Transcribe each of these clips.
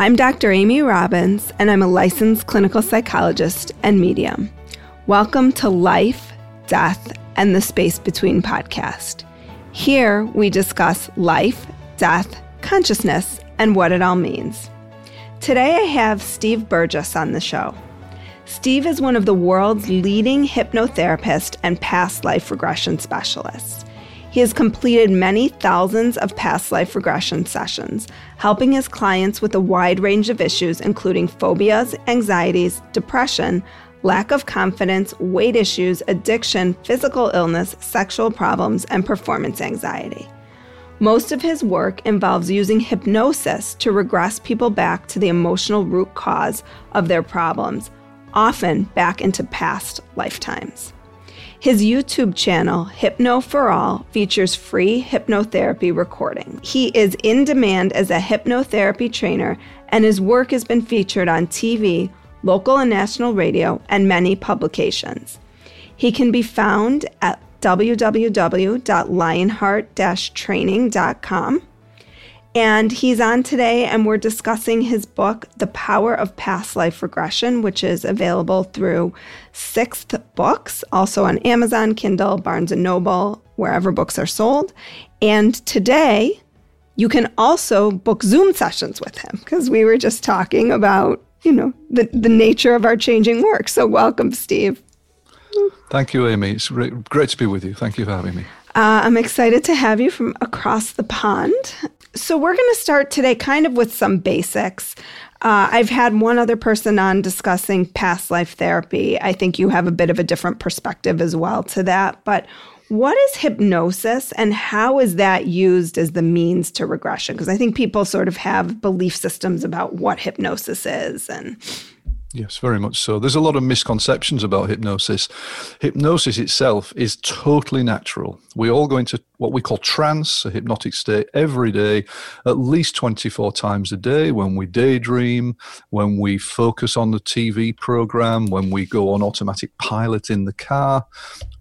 I'm Dr. Amy Robbins, and I'm a licensed clinical psychologist and medium. Welcome to Life, Death, and the Space Between podcast. Here we discuss life, death, consciousness, and what it all means. Today I have Steve Burgess on the show. Steve is one of the world's leading hypnotherapists and past life regression specialists. He has completed many thousands of past life regression sessions, helping his clients with a wide range of issues, including phobias, anxieties, depression, lack of confidence, weight issues, addiction, physical illness, sexual problems, and performance anxiety. Most of his work involves using hypnosis to regress people back to the emotional root cause of their problems, often back into past lifetimes. His YouTube channel, Hypno for All, features free hypnotherapy recording. He is in demand as a hypnotherapy trainer, and his work has been featured on TV, local and national radio, and many publications. He can be found at www.lionheart-training.com and he's on today, and we're discussing his book, The Power of Past Life Regression, which is available through Sixth Books, also on Amazon, Kindle, Barnes and Noble, wherever books are sold. And today, you can also book Zoom sessions with him because we were just talking about, you know, the, the nature of our changing work. So, welcome, Steve. Thank you, Amy. It's great to be with you. Thank you for having me. Uh, I'm excited to have you from across the pond. So, we're going to start today kind of with some basics. Uh, I've had one other person on discussing past life therapy. I think you have a bit of a different perspective as well to that. But what is hypnosis and how is that used as the means to regression? Because I think people sort of have belief systems about what hypnosis is and Yes, very much so. There's a lot of misconceptions about hypnosis. Hypnosis itself is totally natural. We all go into what we call trance, a hypnotic state, every day, at least 24 times a day when we daydream, when we focus on the TV program, when we go on automatic pilot in the car.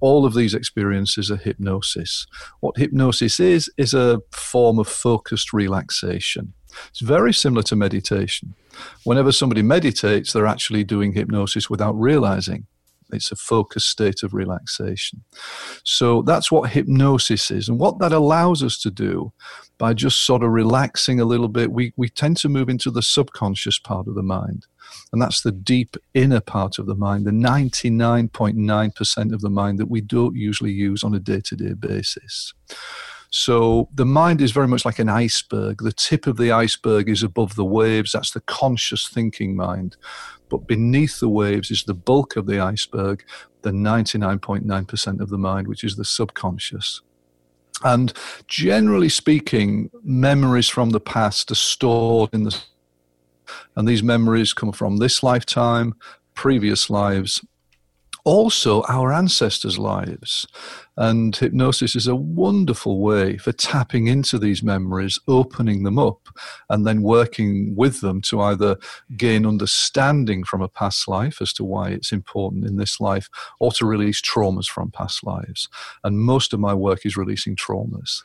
All of these experiences are hypnosis. What hypnosis is, is a form of focused relaxation. It's very similar to meditation. Whenever somebody meditates, they're actually doing hypnosis without realizing. It's a focused state of relaxation. So that's what hypnosis is. And what that allows us to do by just sort of relaxing a little bit, we, we tend to move into the subconscious part of the mind. And that's the deep inner part of the mind, the 99.9% of the mind that we don't usually use on a day to day basis. So the mind is very much like an iceberg. The tip of the iceberg is above the waves. That's the conscious thinking mind. But beneath the waves is the bulk of the iceberg, the 99.9% of the mind, which is the subconscious. And generally speaking, memories from the past are stored in the and these memories come from this lifetime, previous lives, also our ancestors' lives. And hypnosis is a wonderful way for tapping into these memories, opening them up, and then working with them to either gain understanding from a past life as to why it's important in this life or to release traumas from past lives. And most of my work is releasing traumas.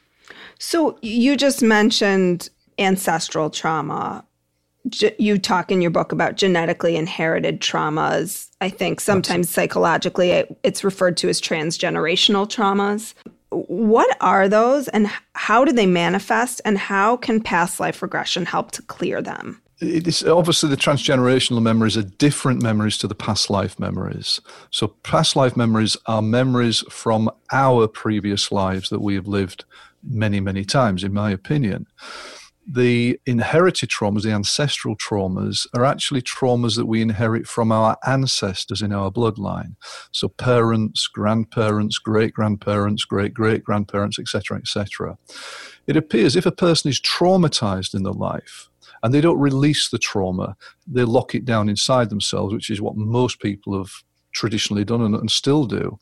So you just mentioned ancestral trauma you talk in your book about genetically inherited traumas. I think sometimes psychologically it's referred to as transgenerational traumas. What are those and how do they manifest and how can past life regression help to clear them? It's obviously the transgenerational memories are different memories to the past life memories. So past life memories are memories from our previous lives that we have lived many, many times, in my opinion the inherited traumas, the ancestral traumas, are actually traumas that we inherit from our ancestors in our bloodline. So, parents, grandparents, great grandparents, great great grandparents, etc., etc. It appears if a person is traumatized in their life, and they don't release the trauma, they lock it down inside themselves, which is what most people have traditionally done and, and, still do,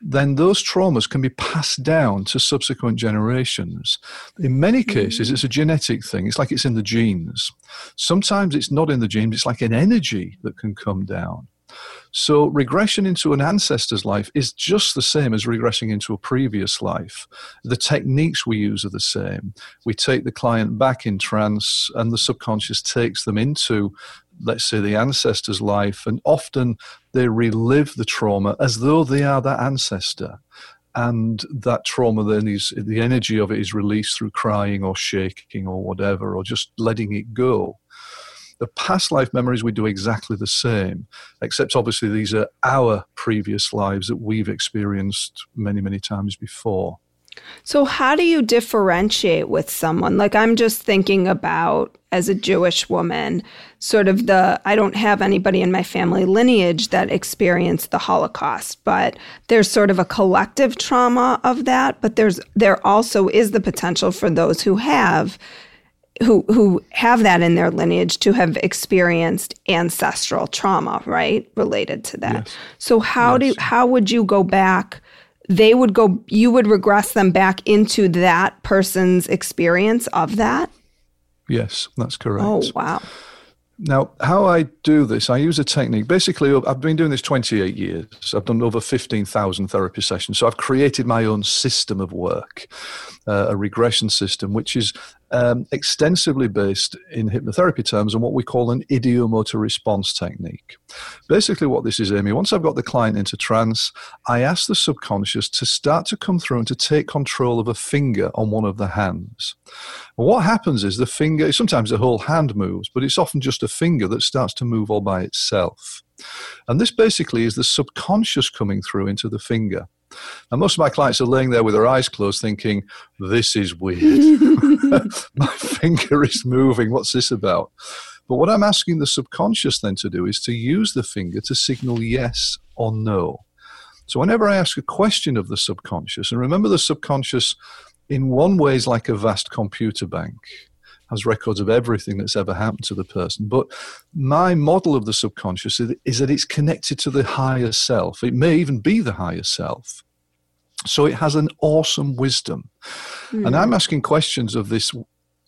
then those traumas can be passed down to subsequent generations. In many cases, mm. it's a genetic thing. It's like it's in the genes. Sometimes it's not in the genes, it's like an energy that can come down. So, regression into an ancestor's life is just the same as regressing into a previous life. The techniques we use are the same. We take the client back in trance, and the subconscious takes them into let's say, the ancestor's life, and often they relive the trauma as though they are that ancestor. And that trauma then is the energy of it is released through crying or shaking or whatever, or just letting it go. The past life memories, we do exactly the same, except obviously these are our previous lives that we've experienced many, many times before. So, how do you differentiate with someone? Like, I'm just thinking about as a Jewish woman, sort of the I don't have anybody in my family lineage that experienced the Holocaust, but there's sort of a collective trauma of that. But there's there also is the potential for those who have who who have that in their lineage to have experienced ancestral trauma, right, related to that. Yes. So how yes. do how would you go back? They would go you would regress them back into that person's experience of that yes that's correct oh wow now, how I do this, I use a technique. Basically, I've been doing this 28 years. I've done over 15,000 therapy sessions. So I've created my own system of work, uh, a regression system, which is um, extensively based in hypnotherapy terms on what we call an ideomotor response technique. Basically, what this is, Amy, once I've got the client into trance, I ask the subconscious to start to come through and to take control of a finger on one of the hands. And what happens is the finger, sometimes the whole hand moves, but it's often just a finger that starts to move all by itself. And this basically is the subconscious coming through into the finger. And most of my clients are laying there with their eyes closed thinking, this is weird. my finger is moving. What's this about? But what I'm asking the subconscious then to do is to use the finger to signal yes or no. So whenever I ask a question of the subconscious, and remember the subconscious in one way is like a vast computer bank has records of everything that's ever happened to the person. But my model of the subconscious is that it's connected to the higher self. It may even be the higher self. So it has an awesome wisdom. Mm. And I'm asking questions of this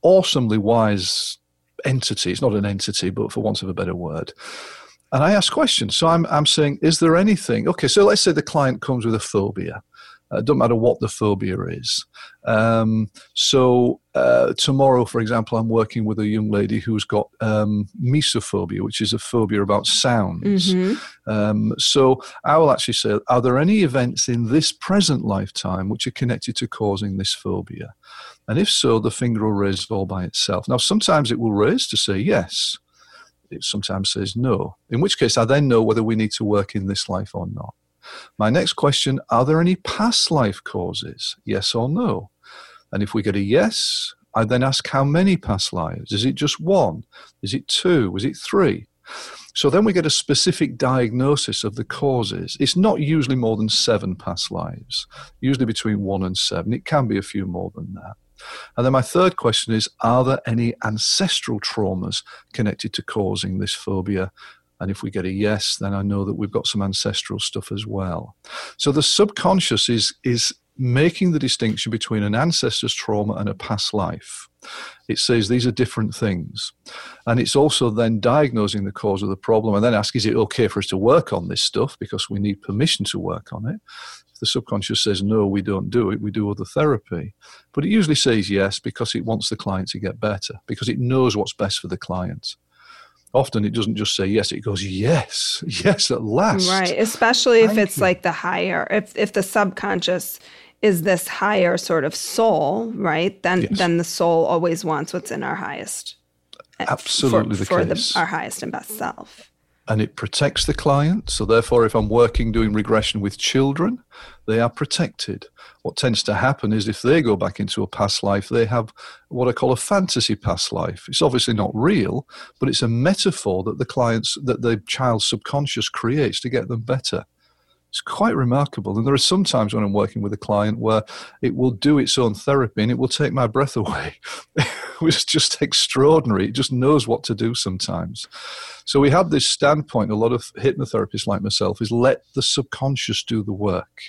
awesomely wise entity. It's not an entity, but for want of a better word. And I ask questions. So I'm, I'm saying, is there anything? Okay, so let's say the client comes with a phobia. Uh, it doesn't matter what the phobia is. Um, so uh, tomorrow, for example, I'm working with a young lady who's got um, mesophobia, which is a phobia about sounds. Mm-hmm. Um, so I will actually say, are there any events in this present lifetime which are connected to causing this phobia? And if so, the finger will raise all by itself. Now, sometimes it will raise to say yes. It sometimes says no. In which case, I then know whether we need to work in this life or not. My next question Are there any past life causes? Yes or no? And if we get a yes, I then ask how many past lives? Is it just one? Is it two? Is it three? So then we get a specific diagnosis of the causes. It's not usually more than seven past lives, usually between one and seven. It can be a few more than that. And then my third question is Are there any ancestral traumas connected to causing this phobia? And if we get a yes, then I know that we've got some ancestral stuff as well. So the subconscious is, is making the distinction between an ancestor's trauma and a past life. It says these are different things. And it's also then diagnosing the cause of the problem and then ask, is it okay for us to work on this stuff because we need permission to work on it? If the subconscious says, no, we don't do it, we do other therapy. But it usually says yes because it wants the client to get better, because it knows what's best for the client often it doesn't just say yes it goes yes yes at last right especially Thank if it's you. like the higher if if the subconscious is this higher sort of soul, right? Then yes. then the soul always wants what's in our highest. Eh, Absolutely for, the for case. The, our highest and best self. And it protects the client. So therefore, if I'm working doing regression with children, they are protected. What tends to happen is if they go back into a past life, they have what I call a fantasy past life. It's obviously not real, but it's a metaphor that the clients that the child's subconscious creates to get them better. It's quite remarkable. And there are some times when I'm working with a client where it will do its own therapy and it will take my breath away. it's just extraordinary. It just knows what to do sometimes. So we have this standpoint, a lot of hypnotherapists like myself, is let the subconscious do the work.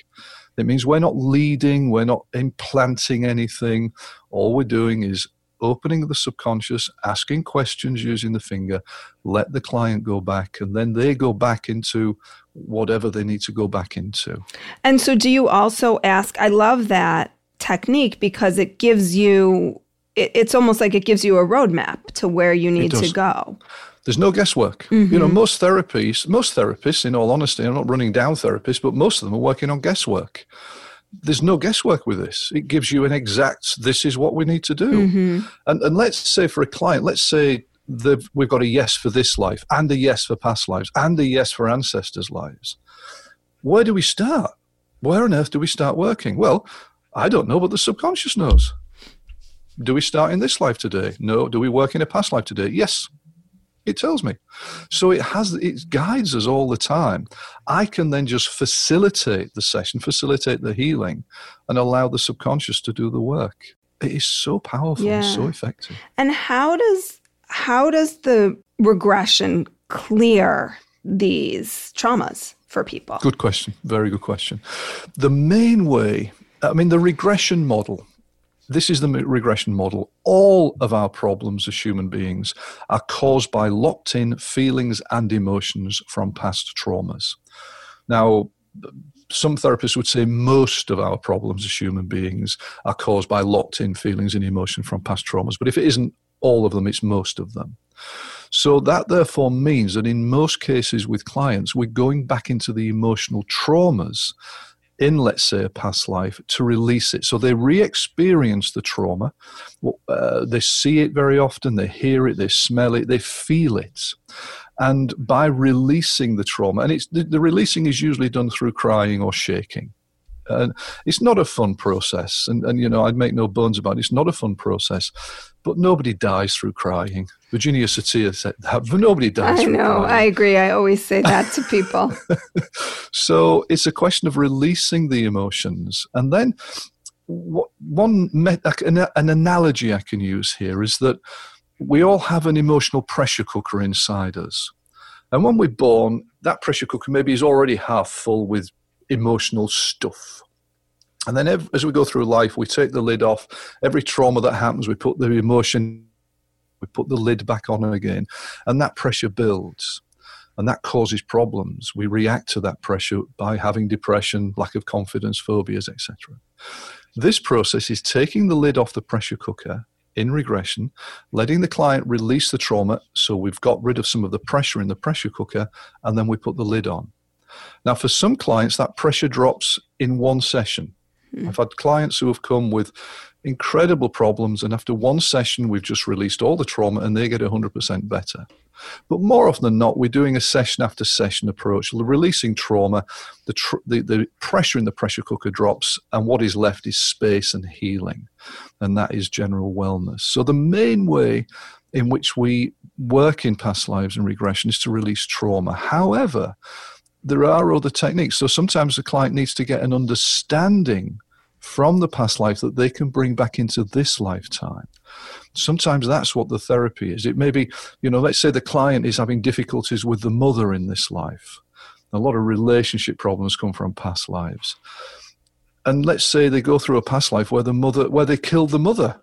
It means we're not leading, we're not implanting anything. All we're doing is opening the subconscious, asking questions using the finger, let the client go back, and then they go back into whatever they need to go back into. And so, do you also ask? I love that technique because it gives you, it, it's almost like it gives you a roadmap to where you need to go. There's no guesswork. Mm-hmm. You know, mm-hmm. most therapies, most therapists, in all honesty, I'm not running down therapists, but most of them are working on guesswork there's no guesswork with this. It gives you an exact, this is what we need to do. Mm-hmm. And, and let's say for a client, let's say we've got a yes for this life, and a yes for past lives, and a yes for ancestors' lives. Where do we start? Where on earth do we start working? Well, I don't know, but the subconscious knows. Do we start in this life today? No. Do we work in a past life today? Yes. It tells me. So it has it guides us all the time. I can then just facilitate the session, facilitate the healing, and allow the subconscious to do the work. It is so powerful yeah. and so effective. And how does how does the regression clear these traumas for people? Good question. Very good question. The main way, I mean, the regression model this is the regression model. All of our problems as human beings are caused by locked in feelings and emotions from past traumas. Now, some therapists would say most of our problems as human beings are caused by locked in feelings and emotion from past traumas. But if it isn't all of them, it's most of them. So that therefore means that in most cases with clients, we're going back into the emotional traumas in, let's say, a past life to release it. So they re experience the trauma. Uh, they see it very often, they hear it, they smell it, they feel it. And by releasing the trauma, and it's, the, the releasing is usually done through crying or shaking. And it's not a fun process. And, and, you know, I'd make no bones about it. It's not a fun process. But nobody dies through crying. Virginia Satir said that, but nobody dies I know. Crying. I agree. I always say that to people. so it's a question of releasing the emotions. And then what, one an, an analogy I can use here is that we all have an emotional pressure cooker inside us. And when we're born, that pressure cooker maybe is already half full with emotional stuff. And then as we go through life, we take the lid off. Every trauma that happens, we put the emotion, we put the lid back on again, and that pressure builds. And that causes problems. We react to that pressure by having depression, lack of confidence, phobias, etc. This process is taking the lid off the pressure cooker in regression, letting the client release the trauma so we've got rid of some of the pressure in the pressure cooker, and then we put the lid on. Now, for some clients, that pressure drops in one session. Mm. I've had clients who have come with incredible problems, and after one session, we've just released all the trauma and they get 100% better. But more often than not, we're doing a session after session approach, releasing trauma, the, tr- the, the pressure in the pressure cooker drops, and what is left is space and healing. And that is general wellness. So, the main way in which we work in past lives and regression is to release trauma. However, there are other techniques. So sometimes the client needs to get an understanding from the past life that they can bring back into this lifetime. Sometimes that's what the therapy is. It may be, you know, let's say the client is having difficulties with the mother in this life. A lot of relationship problems come from past lives. And let's say they go through a past life where the mother, where they killed the mother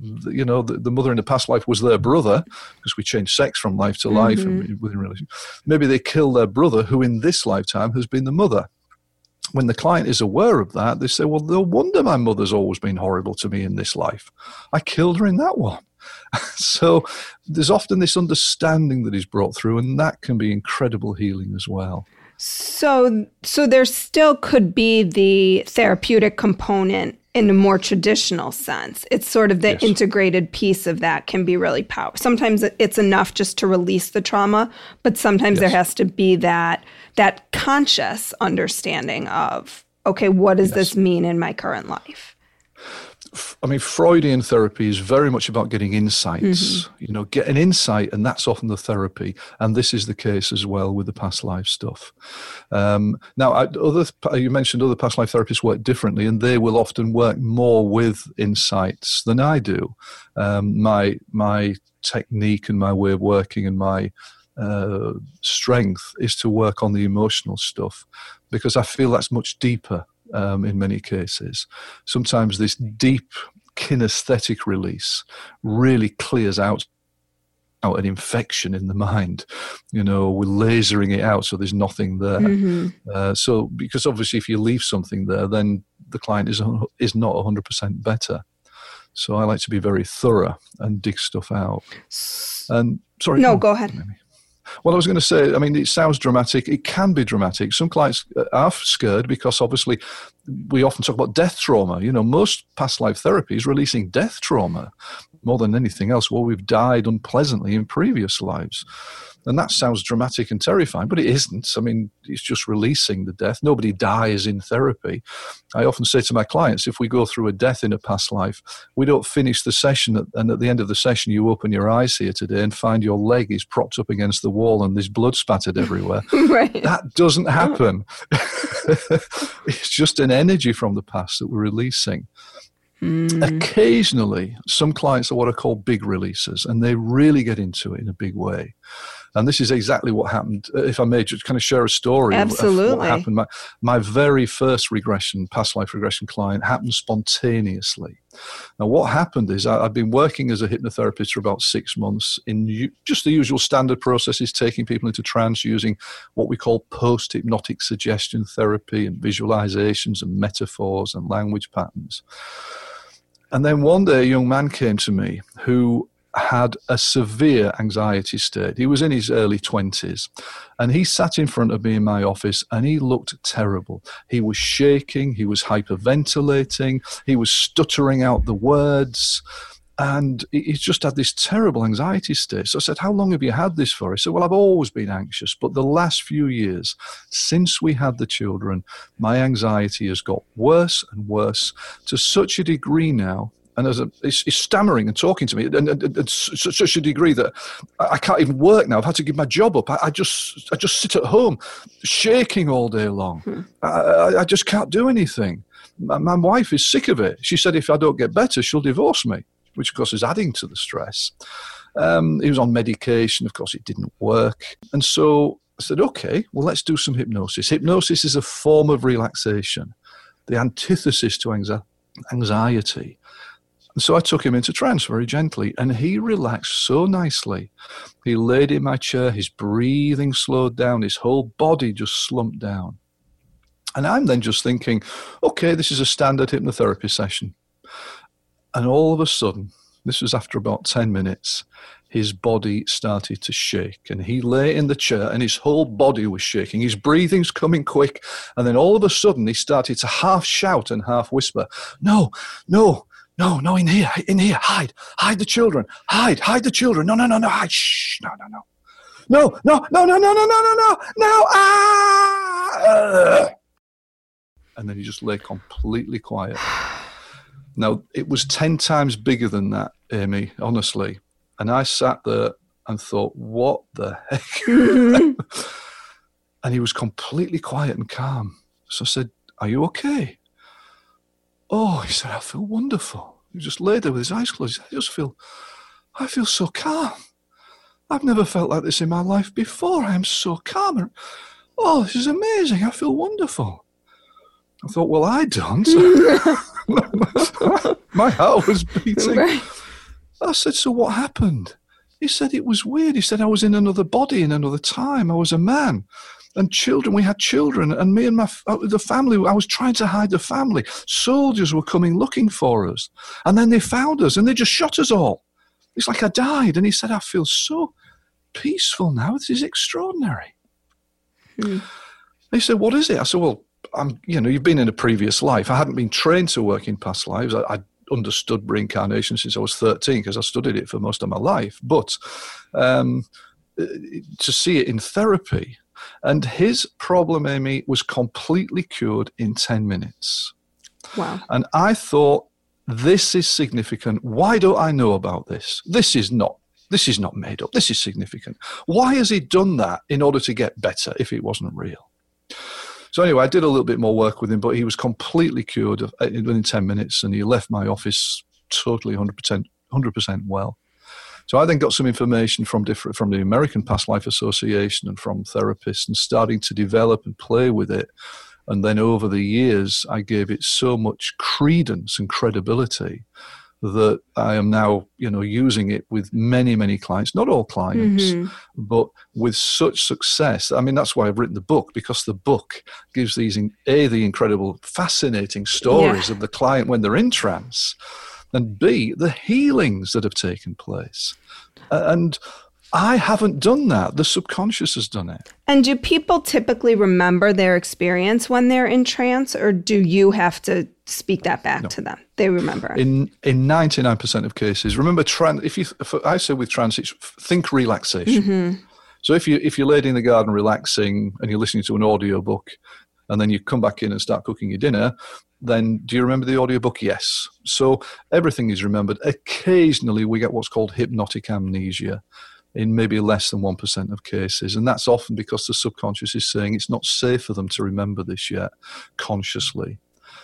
you know, the, the, mother in the past life was their brother because we change sex from life to life mm-hmm. and within relation. Maybe they kill their brother, who in this lifetime has been the mother. When the client is aware of that, they say, "Well, no wonder my mother's always been horrible to me in this life. I killed her in that one." so there's often this understanding that is brought through, and that can be incredible healing as well. So, so there still could be the therapeutic component in a more traditional sense. It's sort of the yes. integrated piece of that can be really powerful. Sometimes it's enough just to release the trauma, but sometimes yes. there has to be that that conscious understanding of okay, what does yes. this mean in my current life? I mean, Freudian therapy is very much about getting insights, mm-hmm. you know, get an insight, and that's often the therapy. And this is the case as well with the past life stuff. Um, now, I, other you mentioned other past life therapists work differently, and they will often work more with insights than I do. Um, my my technique and my way of working and my uh, strength is to work on the emotional stuff because I feel that's much deeper um, in many cases. Sometimes this deep kinesthetic release really clears out out an infection in the mind. You know, we're lasering it out so there's nothing there. Mm-hmm. Uh, so, because obviously, if you leave something there, then the client is is not 100% better. So, I like to be very thorough and dig stuff out. And sorry, no, go ahead. Maybe. Well, I was going to say, I mean, it sounds dramatic. It can be dramatic. Some clients uh, are scared because obviously we often talk about death trauma. You know, most past life therapy is releasing death trauma more than anything else. Well, we've died unpleasantly in previous lives. And that sounds dramatic and terrifying, but it isn't. I mean, it's just releasing the death. Nobody dies in therapy. I often say to my clients if we go through a death in a past life, we don't finish the session, and at the end of the session, you open your eyes here today and find your leg is propped up against the wall and there's blood spattered everywhere. right. That doesn't happen. it's just an energy from the past that we're releasing. Mm. Occasionally, some clients are what are called big releases, and they really get into it in a big way. And this is exactly what happened. Uh, if I may just kind of share a story Absolutely. of what happened. My, my very first regression, past life regression client happened spontaneously. Now, what happened is I, have been working as a hypnotherapist for about six months in u- just the usual standard processes, taking people into trance using what we call post hypnotic suggestion therapy and visualizations and metaphors and language patterns. And then one day a young man came to me who had a severe anxiety state. He was in his early 20s and he sat in front of me in my office and he looked terrible. He was shaking, he was hyperventilating, he was stuttering out the words. And he's just had this terrible anxiety state. So I said, How long have you had this for? He said, Well, I've always been anxious, but the last few years, since we had the children, my anxiety has got worse and worse to such a degree now and as a, he's, he's, stammering and talking to me, and, and, and, such a degree that I can't even work now. I've had to give my job up. I, I just I just sit at home, shaking all day long. Hmm. I, I, just can't do anything. My, my, wife is sick of it. She said if I don't get better, she'll divorce me, which of course is adding to the stress. Um, he was on medication. Of course, it didn't work, and so I said, okay, well, let's do some hypnosis. Hypnosis is a form of relaxation, the antithesis to anxiety. And so I took him into trance very gently, and he relaxed so nicely. He laid in my chair, his breathing slowed down, his whole body just slumped down. And I'm then just thinking, okay, this is a standard hypnotherapy session. And all of a sudden, this was after about 10 minutes, his body started to shake. And he lay in the chair and his whole body was shaking. His breathing's coming quick. And then all of a sudden, he started to half shout and half whisper, No, no, no, no, in here, in here, hide, hide the children, hide, hide the children. No, no, no, no, hide, shh, no, no, no. No, no, no, no, no, no, no, no, no, no, ah! And then he just lay completely quiet. Now, it was 10 times bigger than that, Amy, honestly. And I sat there and thought, what the heck? and he was completely quiet and calm. So I said, Are you okay? Oh, he said, I feel wonderful. He just lay there with his eyes closed. I just feel, I feel so calm. I've never felt like this in my life before. I am so calm. Oh, this is amazing. I feel wonderful. I thought, well, I don't. my heart was beating. Right. I said, so what happened? He said it was weird. He said I was in another body in another time. I was a man. And children, we had children, and me and my uh, the family. I was trying to hide the family. Soldiers were coming looking for us, and then they found us, and they just shot us all. It's like I died. And he said, I feel so peaceful now. This is extraordinary. Hmm. He said, What is it? I said, Well, I'm, you know, you've been in a previous life. I hadn't been trained to work in past lives. I, I understood reincarnation since I was 13 because I studied it for most of my life. But um, to see it in therapy, and his problem, Amy, was completely cured in 10 minutes. Wow. And I thought, this is significant. Why don't I know about this? This is not. This is not made up. This is significant. Why has he done that in order to get better if it wasn't real? So anyway, I did a little bit more work with him, but he was completely cured uh, within 10 minutes and he left my office totally 100%, 100% well. So I then got some information from different from the American Past Life Association and from therapists and starting to develop and play with it. And then over the years, I gave it so much credence and credibility that I am now, you know, using it with many, many clients, not all clients, mm-hmm. but with such success. I mean, that's why I've written the book because the book gives these, A, the incredible, fascinating stories yeah. of the client when they're in trance, and B, the healings that have taken place. And I haven't done that. The subconscious has done it. And do people typically remember their experience when they're in trance, or do you have to speak that back no. to them? They remember. In in ninety nine percent of cases, remember trance. If you, if I say with trance, it's think relaxation. Mm-hmm. So if you if you're laid in the garden relaxing and you're listening to an audio book, and then you come back in and start cooking your dinner, then do you remember the audiobook? Yes. So everything is remembered. Occasionally, we get what's called hypnotic amnesia in maybe less than 1% of cases. And that's often because the subconscious is saying it's not safe for them to remember this yet consciously.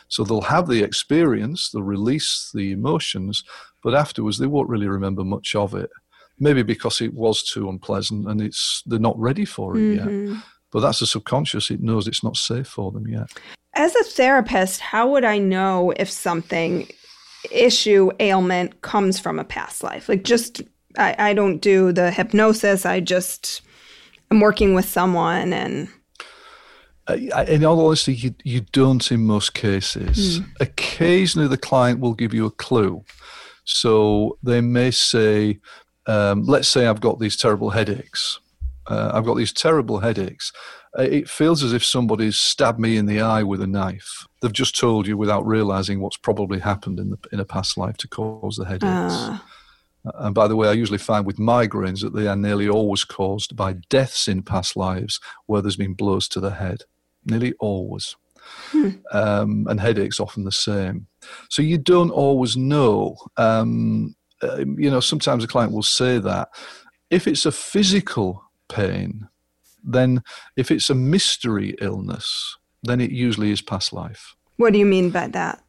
So they'll have the experience, they'll release the emotions, but afterwards they won't really remember much of it. Maybe because it was too unpleasant and it's they're not ready for it mm-hmm. yet. But that's the subconscious, it knows it's not safe for them yet. As a therapist, how would I know if something issue ailment comes from a past life? Like just I, I don't do the hypnosis. I just am working with someone and. Uh, in all honesty, you, you don't in most cases. Mm. Occasionally, the client will give you a clue. So they may say, um, let's say I've got these terrible headaches. Uh, I've got these terrible headaches. Uh, it feels as if somebody's stabbed me in the eye with a knife. They've just told you without realizing what's probably happened in the in a past life to cause the headaches. Uh. And by the way, I usually find with migraines that they are nearly always caused by deaths in past lives where there's been blows to the head. Nearly always. Hmm. Um, and headaches often the same. So you don't always know. Um, uh, you know, sometimes a client will say that. If it's a physical pain, then if it's a mystery illness, then it usually is past life. What do you mean by that?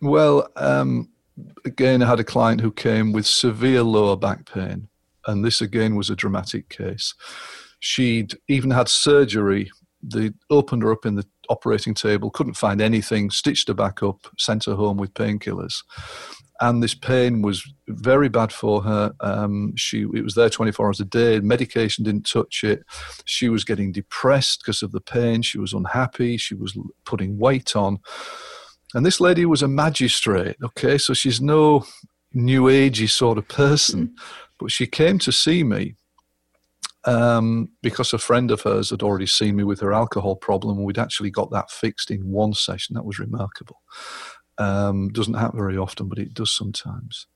Well, um, again, I had a client who came with severe lower back pain, and this again was a dramatic case. She'd even had surgery. They opened her up in the operating table, couldn't find anything, stitched her back up, sent her home with painkillers. And this pain was very bad for her. Um, she it was there 24 hours a day. Medication didn't touch it. She was getting depressed because of the pain. She was unhappy. She was putting weight on. And this lady was a magistrate, okay, so she's no new agey sort of person, mm. but she came to see me um, because a friend of hers had already seen me with her alcohol problem, and we'd actually got that fixed in one session. That was remarkable. Um, doesn't happen very often, but it does sometimes.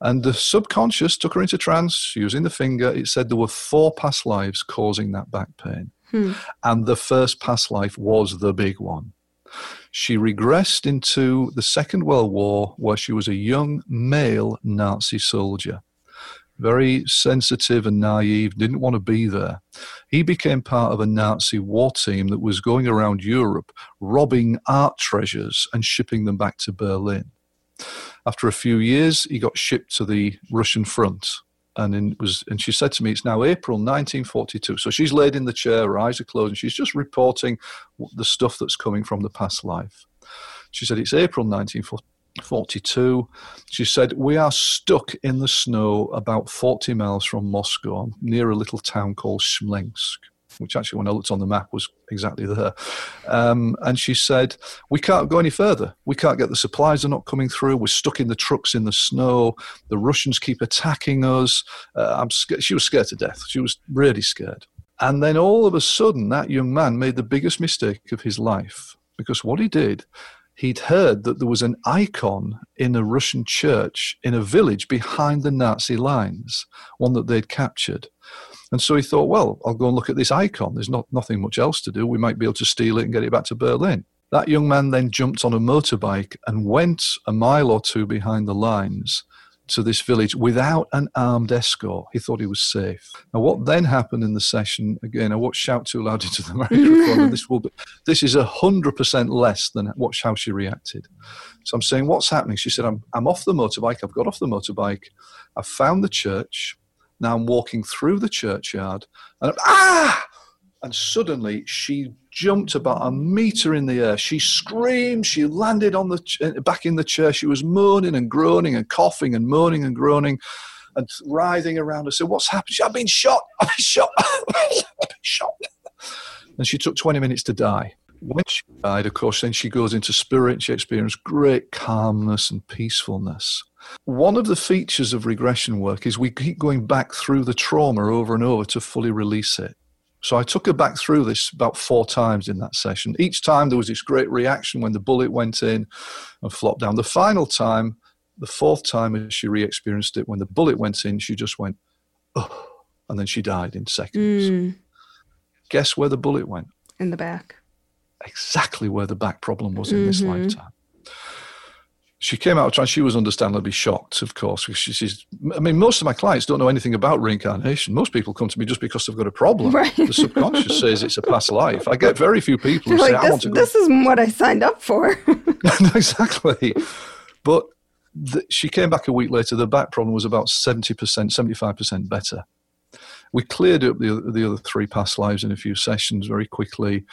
And the subconscious took her into trance using the finger. It said there were four past lives causing that back pain. Hmm. And the first past life was the big one. She regressed into the Second World War, where she was a young male Nazi soldier. Very sensitive and naive, didn't want to be there. He became part of a Nazi war team that was going around Europe robbing art treasures and shipping them back to Berlin. After a few years, he got shipped to the Russian front. And it was, and she said to me, "It's now April 1942." So she's laid in the chair, her eyes are closed, and she's just reporting the stuff that's coming from the past life. She said, "It's April 1942." She said, We are stuck in the snow about 40 miles from Moscow, near a little town called Smolensk which actually, when I looked on the map, was exactly there. Um, and she said, We can't go any further. We can't get the supplies, are not coming through. We're stuck in the trucks in the snow. The Russians keep attacking us. Uh, I'm scared. She was scared to death. She was really scared. And then all of a sudden, that young man made the biggest mistake of his life because what he did he'd heard that there was an icon in a Russian church in a village behind the Nazi lines, one that they'd captured. And so he thought, well, I'll go and look at this icon. There's not nothing much else to do. We might be able to steal it and get it back to Berlin. That young man then jumped on a motorbike and went a mile or two behind the lines to this village without an armed escort. He thought he was safe. Now, what then happened in the session? Again, I won't shout too loud into the microphone. this will be, this is a hundred percent less than watch how she reacted. So I'm saying, what's happening? She said, I'm I'm off the motorbike. I've got off the motorbike. I've found the church. Now I'm walking through the churchyard, and I'm, ah! And suddenly she jumped about a meter in the air. She screamed. She landed on the ch- uh, back in the chair. She was moaning and groaning and coughing and moaning and groaning and writhing around. I said, "What's happened?" She, I've been shot. I've been shot. I've been shot. And she took 20 minutes to die. When she died, of course, then she goes into spirit. She experienced great calmness and peacefulness. One of the features of regression work is we keep going back through the trauma over and over to fully release it. So I took her back through this about four times in that session. Each time there was this great reaction when the bullet went in and flopped down. The final time, the fourth time as she re experienced it, when the bullet went in, she just went, oh, and then she died in seconds. Mm. Guess where the bullet went? In the back. Exactly where the back problem was in mm-hmm. this lifetime she came out of and she was understandably shocked, of course, because she says, I mean, most of my clients don't know anything about reincarnation. Most people come to me just because they've got a problem. Right. The subconscious says it's a past life. I get very few people who say, I want to go. This isn't what I signed up for. exactly. But the, she came back a week later. The back problem was about 70%, 75% better. We cleared up the, the other three past lives in a few sessions very quickly.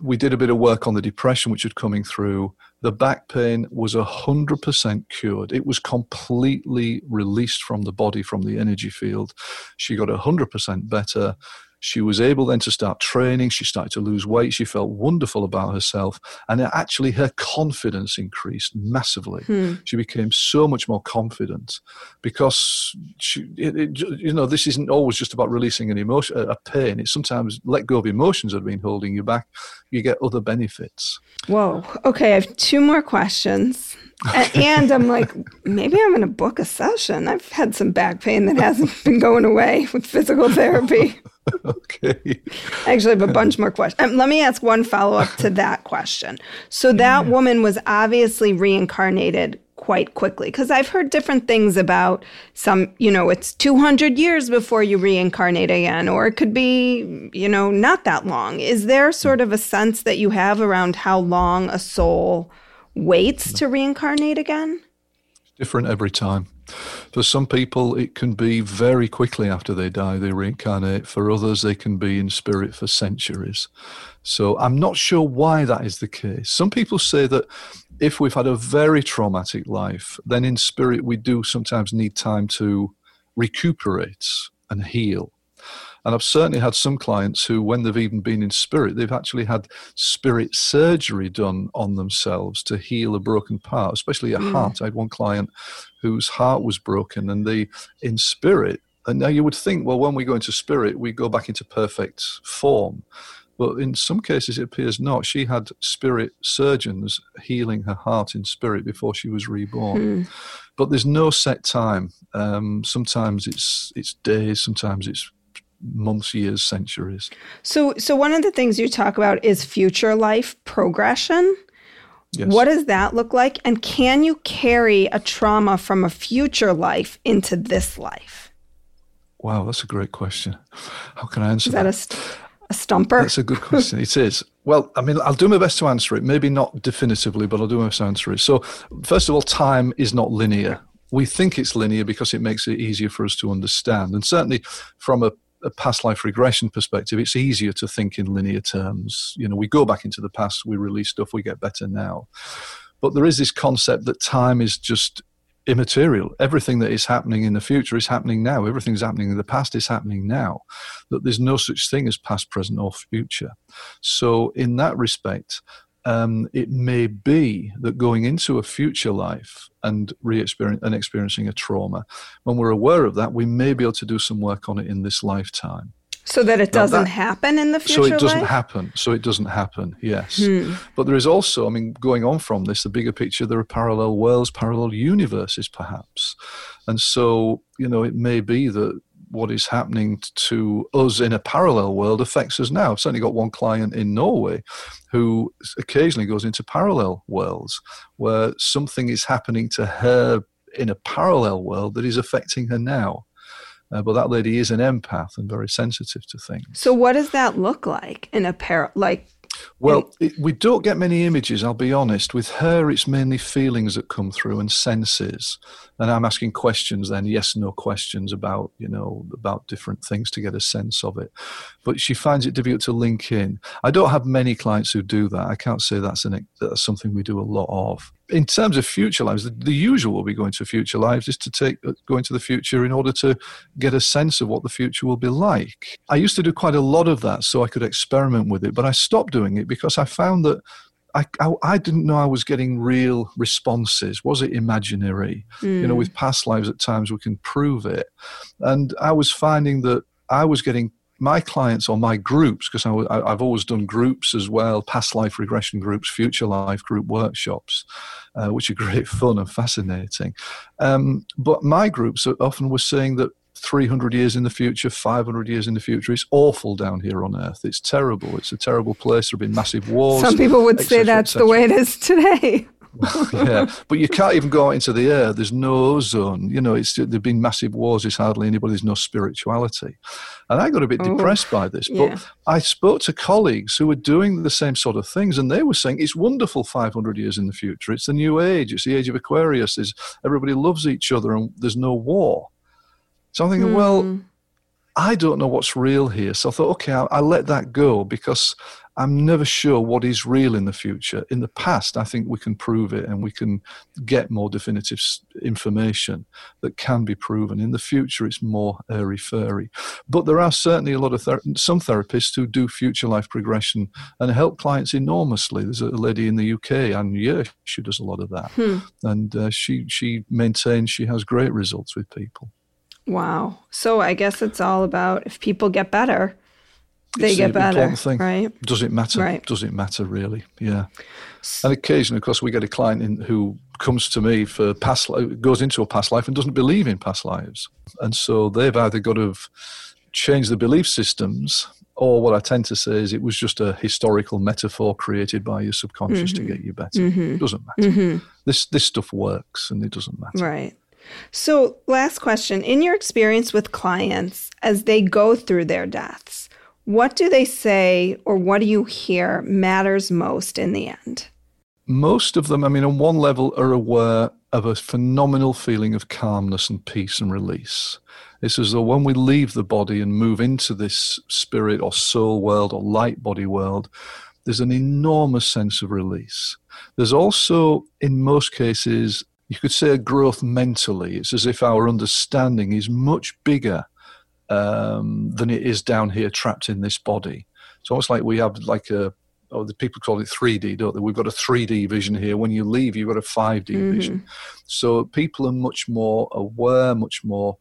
We did a bit of work on the depression, which was coming through the back pain was 100% cured. It was completely released from the body, from the energy field. She got 100% better. She was able then to start training. She started to lose weight. She felt wonderful about herself. And actually, her confidence increased massively. Hmm. She became so much more confident because, she, it, it, you know, this isn't always just about releasing an emotion, a pain. It's sometimes let go of emotions that have been holding you back. You get other benefits. Whoa. Okay. I have two more questions. and I'm like, maybe I'm going to book a session. I've had some back pain that hasn't been going away with physical therapy. okay. I actually have a bunch more questions. Um, let me ask one follow up to that question. So, that woman was obviously reincarnated quite quickly because I've heard different things about some, you know, it's 200 years before you reincarnate again, or it could be, you know, not that long. Is there sort of a sense that you have around how long a soul waits to reincarnate again? Different every time. For some people, it can be very quickly after they die, they reincarnate. For others, they can be in spirit for centuries. So I'm not sure why that is the case. Some people say that if we've had a very traumatic life, then in spirit, we do sometimes need time to recuperate and heal. And I've certainly had some clients who, when they've even been in spirit, they've actually had spirit surgery done on themselves to heal a broken part, especially a mm. heart. I had one client whose heart was broken, and they, in spirit, and now you would think, well, when we go into spirit, we go back into perfect form. But in some cases, it appears not. She had spirit surgeons healing her heart in spirit before she was reborn. Mm. But there's no set time. Um, sometimes it's it's days. Sometimes it's months, years, centuries. So, so one of the things you talk about is future life progression. Yes. What does that look like? And can you carry a trauma from a future life into this life? Wow, that's a great question. How can I answer is that? that? St- a stumper? That's a good question. it is. Well, I mean, I'll do my best to answer it. Maybe not definitively, but I'll do my best to answer it. So, first of all, time is not linear. We think it's linear because it makes it easier for us to understand. And certainly, from a, a past life regression perspective, it's easier to think in linear terms. You know, we go back into the past, we release stuff, we get better now. But there is this concept that time is just immaterial. Everything that is happening in the future is happening now. Everything's happening in the past is happening now. That there's no such thing as past, present, or future. So, in that respect, um, it may be that going into a future life and re-experience and experiencing a trauma, when we're aware of that, we may be able to do some work on it in this lifetime. So that it doesn't that, happen in the future. So it doesn't life? happen. So it doesn't happen. Yes. Hmm. But there is also, I mean, going on from this, the bigger picture, there are parallel worlds, parallel universes, perhaps, and so you know it may be that what is happening to us in a parallel world affects us now. I've certainly got one client in Norway who occasionally goes into parallel worlds where something is happening to her in a parallel world that is affecting her now. Uh, but that lady is an empath and very sensitive to things. So, what does that look like in a pair? Like, well, mm. it, we don't get many images. I'll be honest. With her, it's mainly feelings that come through and senses and I'm asking questions then, yes no questions about, you know, about different things to get a sense of it. But she finds it difficult to link in. I don't have many clients who do that. I can't say that's, an, that's something we do a lot of. In terms of future lives, the, the usual will be going to future lives is to take uh, go into the future in order to get a sense of what the future will be like. I used to do quite a lot of that so I could experiment with it, but I stopped doing it because I found that I, I, I, didn't know I was getting real responses. Was it imaginary? Mm. You know, hmm. with past lives, at times we can prove it. And I was finding that I was getting my clients or my groups, because I've always done groups as well, past life regression groups, future life group workshops, uh, which are great fun and fascinating. Um, but my groups often were saying that 300 years in the future, 500 years in the future. It's awful down here on Earth. It's terrible. It's a terrible place. There have been massive wars. Some people would say that's the way it is today. yeah, but you can't even go out into the air. There's no ozone. You know, it's there've been massive wars. There's hardly anybody. There's no spirituality, and I got a bit depressed by this. But yeah. I spoke to colleagues who were doing the same sort of things, and they were saying it's wonderful. 500 years in the future, it's the new age. It's the age of Aquarius. Is everybody loves each other, and there's no war. So I'm thinking, mm. well, hmm. I don't know what's real here. So I thought, okay, I'll, I'll, let that go because I'm never sure what is real in the future. In the past, I think we can prove it and we can get more definitive information that can be proven. In the future, it's more airy fairy. But there are certainly a lot of ther- some therapists who do future life progression and help clients enormously. There's a lady in the UK, and yeah, she does a lot of that, hmm. and uh, she she maintains she has great results with people. Wow. So I guess it's all about if people get better, they it's get better, thing. right? Does it matter? Right. Does it matter really? Yeah. And occasionally, of course, we get a client in, who comes to me for past goes into a past life and doesn't believe in past lives, and so they've either got to change the belief systems, or what I tend to say is it was just a historical metaphor created by your subconscious mm-hmm. to get you better. Mm-hmm. It doesn't matter. Mm-hmm. This this stuff works, and it doesn't matter. Right. So, last question. In your experience with clients as they go through their deaths, what do they say or what do you hear matters most in the end? Most of them, I mean, on one level, are aware of a phenomenal feeling of calmness and peace and release. It's as though when we leave the body and move into this spirit or soul world or light body world, there's an enormous sense of release. There's also, in most cases, you could say a growth mentally. It's as if our understanding is much bigger um, than it is down here trapped in this body. It's almost like we have like a, oh, the people call it 3D, don't they? We've got a 3D vision here. When you leave, you've got a 5D mm-hmm. vision. So people are much more aware, much more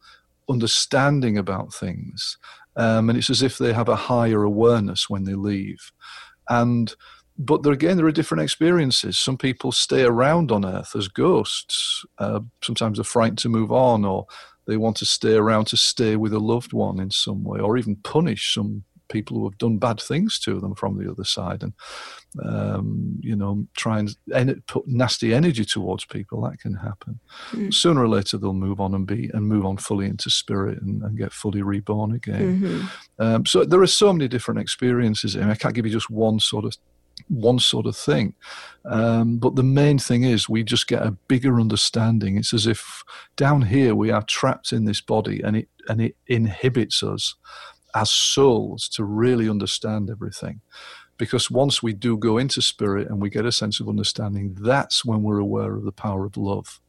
understanding about things. Um, and it's as if they have a higher awareness when they leave. And but there again, there are different experiences. Some people stay around on Earth as ghosts. Uh, sometimes they're frightened to move on, or they want to stay around to stay with a loved one in some way, or even punish some people who have done bad things to them from the other side, and um, you know, try and en- put nasty energy towards people. That can happen. Mm. Sooner or later, they'll move on and be and move on fully into spirit and, and get fully reborn again. Mm-hmm. Um, so there are so many different experiences. I, mean, I can't give you just one sort of one sort of thing. Um, but the main thing is we just get a bigger understanding. It's as if down here we are trapped in this body and it and it inhibits us as souls to really understand everything. Because once we do go into spirit and we get a sense of understanding, that's when we're aware of the power of love.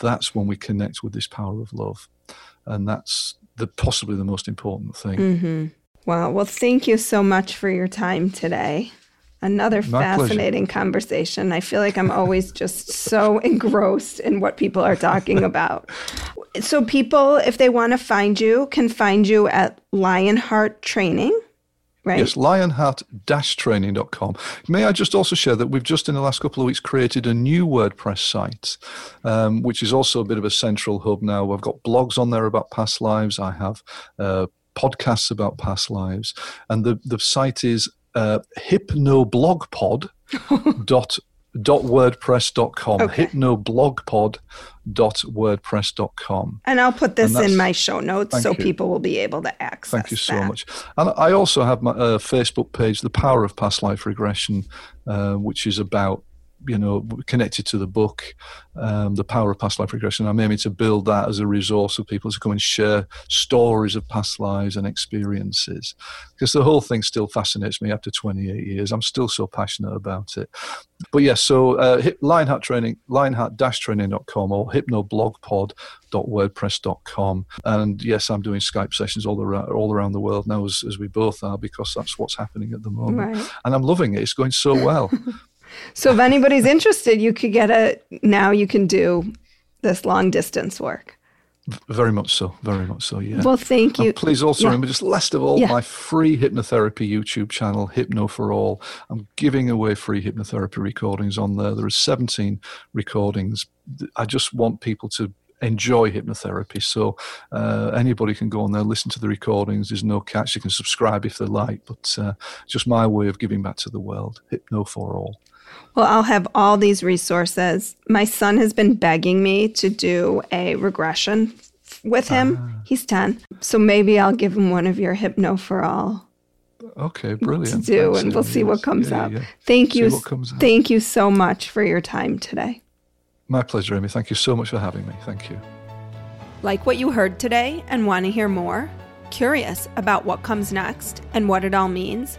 That's when we connect with this power of love. And that's the possibly the most important thing. Mm-hmm. Wow. Well, thank you so much for your time today. Another My fascinating pleasure. conversation. I feel like I'm always just so engrossed in what people are talking about. So, people, if they want to find you, can find you at Lionheart Training. Right. Yes, lionheart-training.com. May I just also share that we've just in the last couple of weeks created a new WordPress site, um, which is also a bit of a central hub now. I've got blogs on there about past lives. I have uh, podcasts about past lives, and the the site is uh, hypnoblogpod dot dot wordpress.com okay. hypnoblogpod.wordpress.com and i'll put this in my show notes so you. people will be able to access thank you so that. much and i also have my uh, facebook page the power of past life regression uh, which is about you know, connected to the book, um, The Power of Past Life Regression. I'm aiming to build that as a resource for people to come and share stories of past lives and experiences. Because the whole thing still fascinates me after 28 years. I'm still so passionate about it. But yes, yeah, so uh, Lionheart Training, lionheart-training.com or hypnoblogpod.wordpress.com. And yes, I'm doing Skype sessions all around, all around the world now, as, as we both are, because that's what's happening at the moment. Right. And I'm loving it. It's going so well. So if anybody's interested, you could get a now you can do this long distance work. Very much so. Very much so. Yeah. Well, thank you. And please also yeah. remember, just last of all, yeah. my free hypnotherapy YouTube channel, Hypno for All. I'm giving away free hypnotherapy recordings on there. There are 17 recordings. I just want people to enjoy hypnotherapy. So uh, anybody can go on there, listen to the recordings. There's no catch. You can subscribe if they like, but uh, just my way of giving back to the world. Hypno for All. Well, I'll have all these resources. My son has been begging me to do a regression with him. Ah. He's 10. So maybe I'll give him one of your Hypno for All. Okay, brilliant. To do, Thanks, and we'll see what comes yeah, up. Yeah. Thank you. Thank you so much for your time today. My pleasure, Amy. Thank you so much for having me. Thank you. Like what you heard today and want to hear more? Curious about what comes next and what it all means?